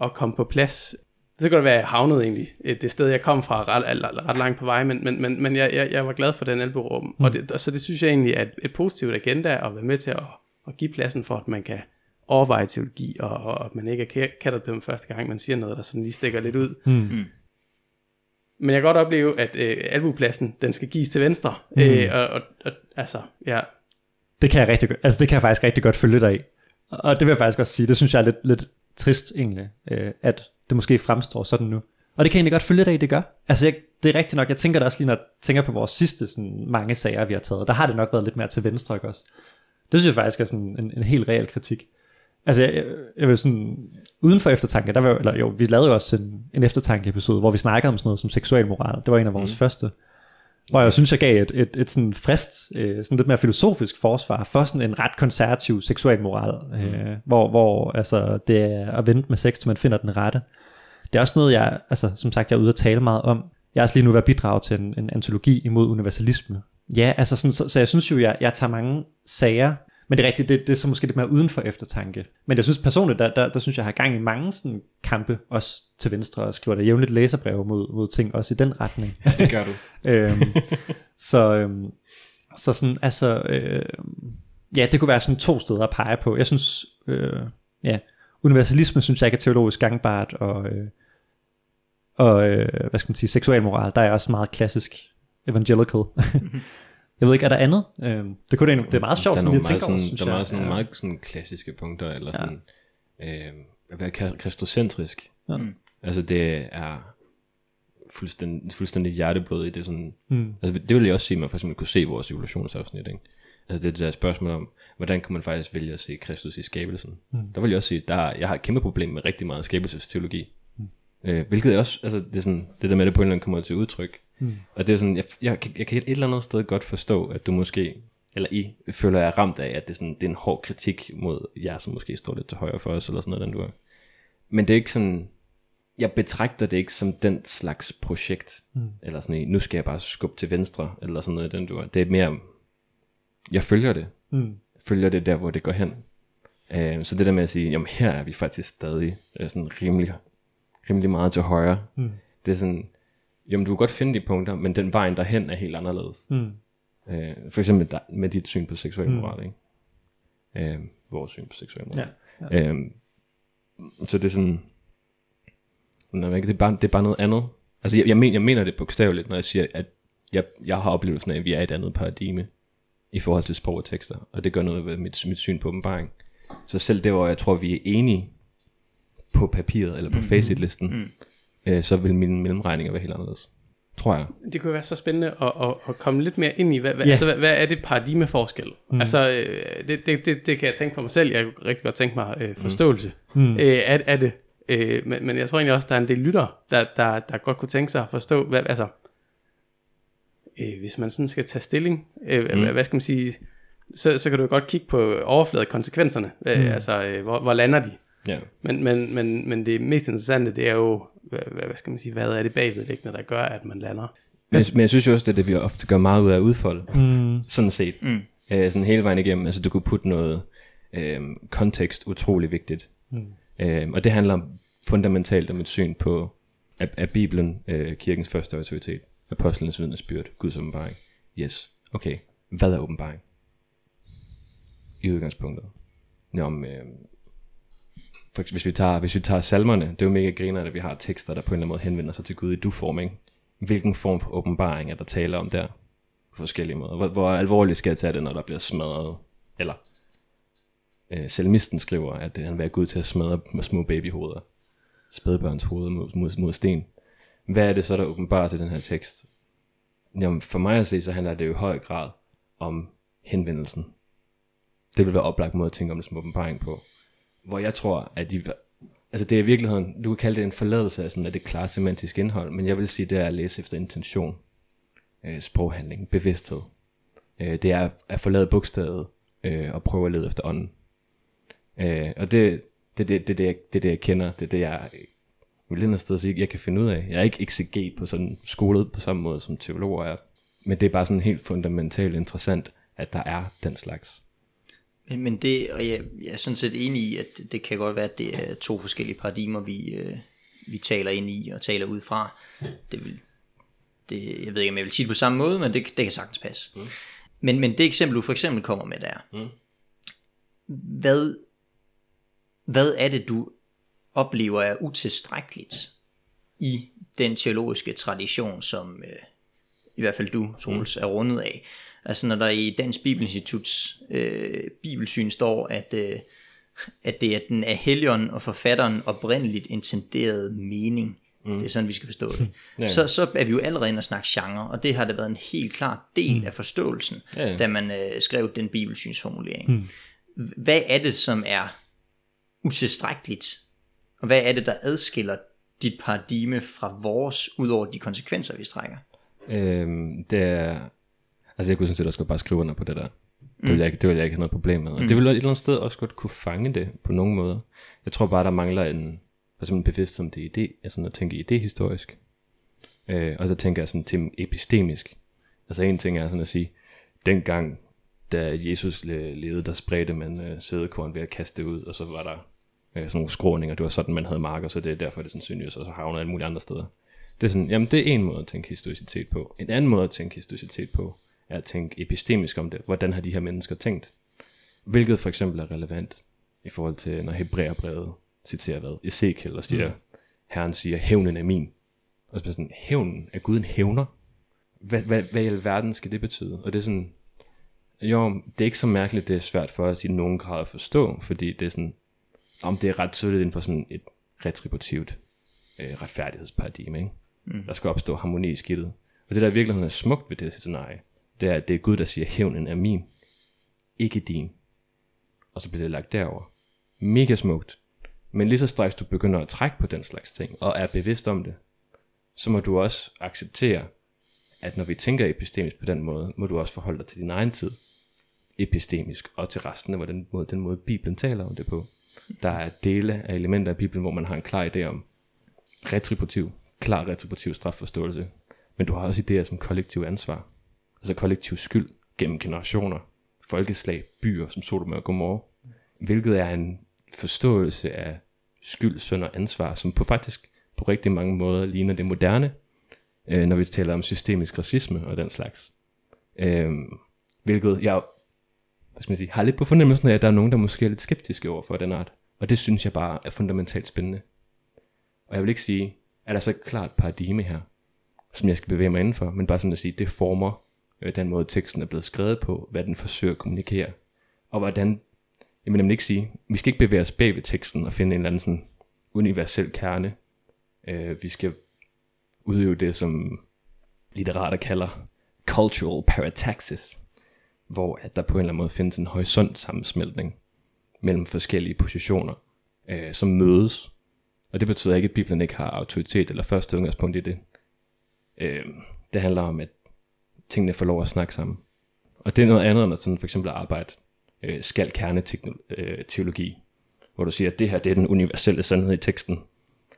og komme på plads. Så kan det være, at jeg havnede egentlig det sted, jeg kom fra, ret, ret langt på vej, men, men, men, men jeg, jeg, jeg var glad for den albuerum. Mm. Og, det, og så det synes jeg egentlig er et, et positivt agenda at være med til at, at give pladsen for, at man kan overveje teologi, og, og at man ikke er katterdømt første gang, man siger noget, der sådan lige stikker lidt ud. Mm. mm. Men jeg kan godt opleve, at øh, albupladsen, den skal gives til venstre. Mm. Øh, og, og, og, altså, ja. Det kan jeg rigtig altså det kan jeg faktisk rigtig godt følge dig i. Og det vil jeg faktisk også sige, det synes jeg er lidt, lidt trist egentlig, øh, at det måske fremstår sådan nu. Og det kan jeg egentlig godt følge dig i, det gør. Altså jeg, det er rigtigt nok, jeg tænker det også lige, når jeg tænker på vores sidste sådan, mange sager, vi har taget, der har det nok været lidt mere til venstre, ikke også? Det synes jeg faktisk er sådan en, en helt reel kritik. Altså, jeg, jeg vil sådan, uden for eftertanke, der var, eller jo, vi lavede jo også en, en eftertanke-episode, hvor vi snakkede om sådan noget som seksuel moral. Det var en af vores mm. første. Hvor jeg synes, jeg gav et, et, et sådan frist, øh, sådan lidt mere filosofisk forsvar for sådan en ret konservativ seksuel moral, øh, mm. hvor, hvor altså, det er at vente med sex, til man finder den rette. Det er også noget, jeg, altså, som sagt, jeg er ude at tale meget om. Jeg er også lige nu ved at bidrage til en, en antologi imod universalisme. Ja, altså sådan, så, så jeg synes jo, jeg, jeg tager mange sager men det er rigtigt, det, det er så måske lidt mere uden for eftertanke. Men jeg synes personligt, der, der, der synes jeg, har gang i mange sådan kampe, også til venstre, og skriver der jævnligt læserbreve mod, mod ting, også i den retning. Det gør du. [LAUGHS] øhm, så, øhm, så sådan, altså, øh, ja, det kunne være sådan to steder at pege på. Jeg synes, øh, ja, universalisme synes jeg ikke er teologisk gangbart, og, øh, og øh, hvad skal man sige, seksualmoral, der er også meget klassisk evangelical. [LAUGHS] Jeg ved ikke, er der andet? Øh, det, kunne det, det er meget sjovt, der er sådan, jeg tænker sådan, over, Der er meget sådan, ja. meget sådan klassiske punkter, eller sådan, ja. øh, at være kristocentrisk. Ja. Mm. Altså det er fuldstændig, fuldstændig hjerteblod i det sådan, mm. altså det vil jeg også sige, at man for eksempel kunne se vores evolutionsafsnit, ikke? Altså det er det der spørgsmål om, hvordan kan man faktisk vælge at se Kristus i skabelsen? Mm. Der vil jeg også sige, der, jeg har et kæmpe problem med rigtig meget skabelsesteologi. Mm. Øh, hvilket er også, altså det er sådan, det der med, at det på en eller anden kommer til udtryk. Mm. Og det er sådan, jeg, jeg, jeg kan et eller andet sted godt forstå, at du måske, eller I, føler jeg ramt af, at det er, sådan, det er en hård kritik mod jer, som måske står lidt til højre for os, eller sådan noget, den du er. Men det er ikke sådan, jeg betragter det ikke som den slags projekt, mm. eller sådan nu skal jeg bare skubbe til venstre, eller sådan noget, den du er. Det er mere, jeg følger det. Mm. Jeg følger det der, hvor det går hen. Øh, så det der med at sige, jamen her er vi faktisk stadig øh, sådan rimelig, rimelig meget til højre. Mm. Det er sådan, jamen du kan godt finde de punkter, men den vejen derhen er helt anderledes. Mm. Øh, for eksempel med, med dit syn på seksuel moral, ikke? Øh, vores syn på seksuel moral. Ja. Øh, så det er sådan, nej, det, er bare, det er bare noget andet. Altså jeg, jeg, mener, jeg mener det bogstaveligt, når jeg siger, at jeg, jeg har oplevelsen af, at vi er i et andet paradigme i forhold til sprog og tekster, og det gør noget ved mit, mit syn på åbenbaring. Så selv det, hvor jeg tror, vi er enige på papiret, eller på mm-hmm. facitlisten, mm. Øh, så vil mine mellemregninger være helt anderledes. Tror jeg. Det kunne være så spændende at, at, at komme lidt mere ind i, hvad, hvad, Ja. altså, hvad, hvad er det paradigmeforskel? Mm. Altså, øh, det, det, det, det kan jeg tænke på mig selv. Jeg kunne rigtig godt tænke mig øh, forståelse mm. øh, af, af det. Øh, men, men jeg tror egentlig også, der er en del lytter, der, der, der godt kunne tænke sig at forstå, hvad, altså, øh, hvis man sådan skal tage stilling, øh, mm. hvad, hvad skal man sige, så, så kan du godt kigge på overfladet konsekvenserne. Øh, mm. Altså, øh, hvor, hvor lander de? Ja. Men, men, men, men det mest interessante, det er jo, hvad, hvad, skal man sige, hvad er det bagvedliggende, der gør, at man lander? Men, men jeg synes jo også, det er det, vi ofte gør meget ud af at udfolde. Mm. Sådan set. Mm. Øh, sådan hele vejen igennem. Altså du kunne putte noget øh, kontekst utrolig vigtigt. Mm. Øh, og det handler fundamentalt om et syn på, at, at Bibelen øh, kirkens første autoritet. Apostlenes vidnesbyrd, Guds åbenbaring. Yes. Okay. Hvad er åbenbaring? I udgangspunktet. Nå, om, øh, for, hvis, vi tager, hvis vi tager salmerne, det er jo mega griner, at vi har tekster, der på en eller anden måde henvender sig til Gud i du-form, ikke? Hvilken form for åbenbaring er der tale om der? På forskellige måder. Hvor, hvor alvorligt skal jeg tage det, når der bliver smadret? Eller øh, salmisten skriver, at øh, han vil være Gud til at smadre med små babyhoveder. Spædbørns hoveder mod, mod, mod sten. Hvad er det så, der åbenbarer til den her tekst? Jamen, for mig at se, så handler det jo i høj grad om henvendelsen. Det vil være oplagt måde at tænke om det som åbenbaring på. Hvor jeg tror, at de, altså det er i virkeligheden, du kan kalde det en forladelse af, sådan, af det klare semantiske indhold, men jeg vil sige, det er at læse efter intention, øh, sproghandling, bevidsthed. Øh, det er at forlade bogstavet øh, og prøve at lede efter ånden. Øh, og det, det, det, det, det, jeg- det, er det, jeg kender, det er det, jeg vil et sted sige, jeg kan finde ud af. Jeg er ikke exeget på sådan skolet på samme måde, som teologer er. Men det er bare sådan helt fundamentalt interessant, at der er den slags. Men, men det, og jeg, jeg er sådan set enig i, at det kan godt være, at det er to forskellige paradigmer, vi, øh, vi taler ind i og taler ud fra. Det vil, det, jeg ved ikke, om jeg vil sige det på samme måde, men det, det kan sagtens passe. Mm. Men, men det eksempel, du for eksempel kommer med der, mm. hvad, hvad er det, du oplever er utilstrækkeligt i den teologiske tradition, som øh, i hvert fald du, Troels, mm. er rundet af. Altså når der i Dansk Bibelinstituts øh, bibelsyn står, at, øh, at det er den af Helion og forfatteren oprindeligt intenderede mening, mm. det er sådan, vi skal forstå det, [LAUGHS] Ja. så, så er vi jo allerede inde og snakke genre, og det har da været en helt klar del af forståelsen, Ja, ja. da man øh, skrev den bibelsynsformulering. Mm. Hvad er det, som er utilstrækkeligt, og hvad er det, der adskiller dit paradigme fra vores, udover de konsekvenser, vi strækker? Øhm, det er... Altså jeg kunne sådan set også godt bare skrive under på det der. Det vil jeg, ikke- det vil jeg ikke have noget problem med. Og det vil et eller andet sted også godt kunne fange det på nogle måder. Jeg tror bare, der mangler en, for eksempel en bevidsthed om det idé, altså at tænke idehistorisk. Øh, og så tænker jeg sådan til epistemisk. Altså en ting er sådan at sige, dengang da Jesus le- levede, der spredte man øh, sædekorn ved at kaste det ud, og så var der øh, sådan nogle skråninger, det var sådan, man havde marker, så det er derfor, det er sandsynligvis, og så havner alle mulige andre steder. Det er sådan, jamen det er en måde at tænke historicitet på. En anden måde at tænke historicitet på, at tænke epistemisk om det. Hvordan har de her mennesker tænkt? Hvilket for eksempel er relevant i forhold til, når Hebræerbrevet citerer hvad? Ezekiel og siger, mm. Herren siger, hævnen er min. Og så bliver sådan, hævnen, er Gud en hævner? Hvad, hvad, hvad i alverden skal det betyde? Og det er sådan, jo, det er ikke så mærkeligt, det er svært for os i nogen grad at forstå, fordi det er sådan, om det er ret tydeligt inden for sådan et retributivt øh, retfærdighedsparadigme, ikke? Mm. Der skal opstå harmoni i skidtet. Og det der i virkeligheden er smukt ved det scenarie, det er, at det er Gud, der siger, hævnen er min, ikke din. Og så bliver det lagt derover. Mega smukt. Men lige så straks du begynder at trække på den slags ting, og er bevidst om det, så må du også acceptere, at når vi tænker epistemisk på den måde, må du også forholde dig til din egen tid epistemisk, og til resten af hvordan, måde, den måde Bibelen taler om det på. Der er dele af elementer af Bibelen, hvor man har en klar idé om retributiv, klar retributiv strafforståelse, men du har også idéer som kollektiv ansvar, altså kollektiv skyld gennem generationer, folkeslag, byer som Sodom og Gomorra, hvilket er en forståelse af skyld, synd og ansvar, som på faktisk på rigtig mange måder ligner det moderne, øh, når vi taler om systemisk racisme og den slags. Øh, hvilket jeg hvad skal man sige, har lidt på fornemmelsen af, at der er nogen, der måske er lidt skeptiske over for den art. Og det synes jeg bare er fundamentalt spændende. Og jeg vil ikke sige, at der så et klart paradigme her, som jeg skal bevæge mig indenfor, men bare sådan at sige, det former øh, den måde teksten er blevet skrevet på, hvad den forsøger at kommunikere, og hvordan, jeg vil nemlig ikke sige, vi skal ikke bevæge os bag ved teksten og finde en eller anden sådan universel kerne. Øh, vi skal udøve det, som litterater kalder cultural parataxis, hvor at der på en eller anden måde findes en horisont sammensmeltning mellem forskellige positioner, øh, som mødes. Og det betyder ikke, at Bibelen ikke har autoritet eller første udgangspunkt i det. Øh, det handler om, at tingene får lov at snakke sammen. Og det er noget andet end at sådan for eksempel at arbejde øh, skal kerneteologi, øh, hvor du siger, at det her det er den universelle sandhed i teksten,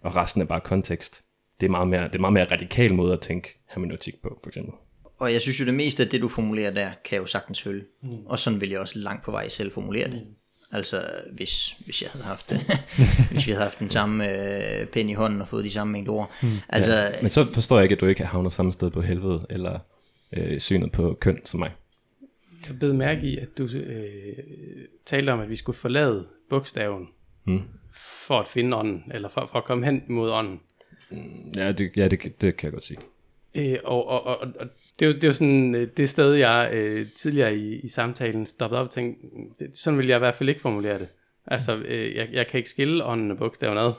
og resten er bare kontekst. Det er meget mere, det er meget mere radikal måde at tænke hermeneutik på, for eksempel. Og jeg synes jo, det meste af det, du formulerer der, kan jeg jo sagtens følge. Mm. Og sådan vil jeg også langt på vej selv formulere det. Mm. Altså, hvis, hvis jeg havde haft det. [LAUGHS] hvis vi havde haft den samme øh, pen i hånden og fået de samme mængde ord. Mm. Altså, ja. Men så forstår jeg ikke, at du ikke har havnet samme sted på helvede, eller øh, synet på køn som mig. Jeg blev mærke i, at du øh, talte om, at vi skulle forlade bogstaven, mm. for at finde ånden, eller for, for at komme hen mod ånden. Ja, det, ja det, det kan jeg godt sige. Øh, og, og, og, og det er jo, det er jo sådan øh, det sted, jeg øh, tidligere i, i samtalen stoppede op og tænkte, det, sådan vil jeg i hvert fald ikke formulere det. Altså, øh, jeg, jeg kan ikke skille ånden og bogstaven ad.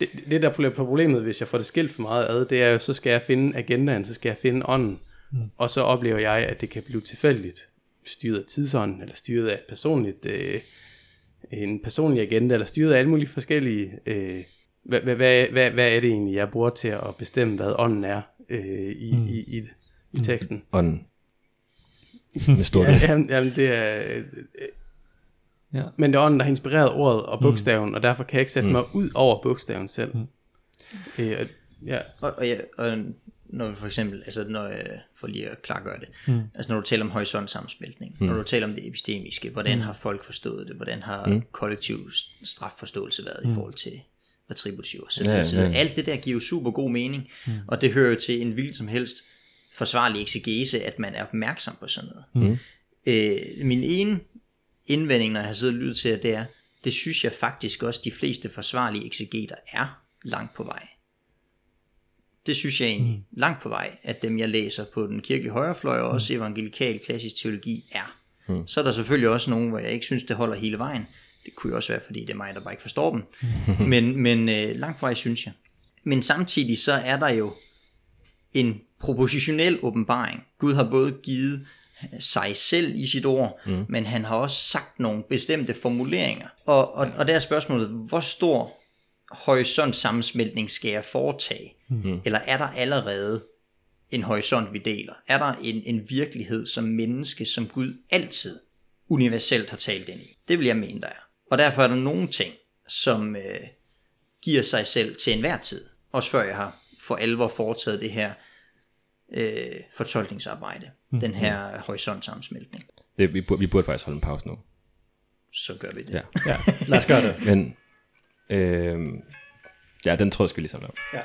Det, det der problemet, hvis jeg får det skilt for meget ad, det er jo, så skal jeg finde agendaen, så skal jeg finde ånden. Mm. Og så oplever jeg, at det kan blive tilfældigt. Styret af tidsånden, eller styret af personligt, øh, en personlig agenda, eller styret af alle mulige forskellige... Øh, hvad, hvad, hvad, hvad, hvad er det egentlig, jeg bruger til at bestemme, hvad ånden er øh, i, mm. i, i i teksten. Ånden. [LAUGHS] Med stort ja, jamen, jamen, det er... Øh, ja. Men det er ånden, der har inspireret ordet og bogstaven, mm. og derfor kan jeg ikke sætte mm. mig ud over bogstaven selv. Mm. Øh, ja. Og, og, ja, og når vi for eksempel, altså når jeg, for lige at klargøre det, mm. altså når du taler om horisont-sammensmeltning, mm. når du taler om det epistemiske, hvordan mm. har folk forstået det, hvordan har mm. kollektiv strafforståelse været mm. i forhold til retributiv og så videre. Ja, ja. Alt det der giver jo super god mening, mm. og det hører jo til en hvilken som helst forsvarlig eksegese, at man er opmærksom på sådan noget. Mm. Øh, min ene indvending, når jeg har siddet og lyttet til det er, det synes jeg faktisk også, de fleste forsvarlige eksegeter er langt på vej. Det synes jeg egentlig mm. langt på vej, at dem jeg læser på den kirkelige højrefløj og også mm. evangelikal klassisk teologi er. Mm. Så er der selvfølgelig også nogen, hvor jeg ikke synes, det holder hele vejen. Det kunne jo også være, fordi det er mig, der bare ikke forstår dem. [LAUGHS] [LAUGHS] men men øh, langt på vej, synes jeg. Men samtidig så er der jo en propositionel åbenbaring. Gud har både givet sig selv i sit ord, mm. men han har også sagt nogle bestemte formuleringer. Og, og, og der er spørgsmålet, hvor stor horisont sammensmeltning skal jeg foretage? Mm. Eller er der allerede en horisont, vi deler? Er der en, en virkelighed som menneske, som Gud altid universelt har talt ind i? Det vil jeg mene, der er. Og derfor er der nogle ting, som øh, giver sig selv til enhver tid. Også før jeg har for alvor foretaget det her øh, fortolkningsarbejde. Mm. Den her horisontsammensmeltning. Det, vi, burde, vi burde faktisk holde en pause nu. Så gør vi det. Ja, ja lad os gøre det. Men, øh, ja, den tror jeg skal lige samle op. Ja.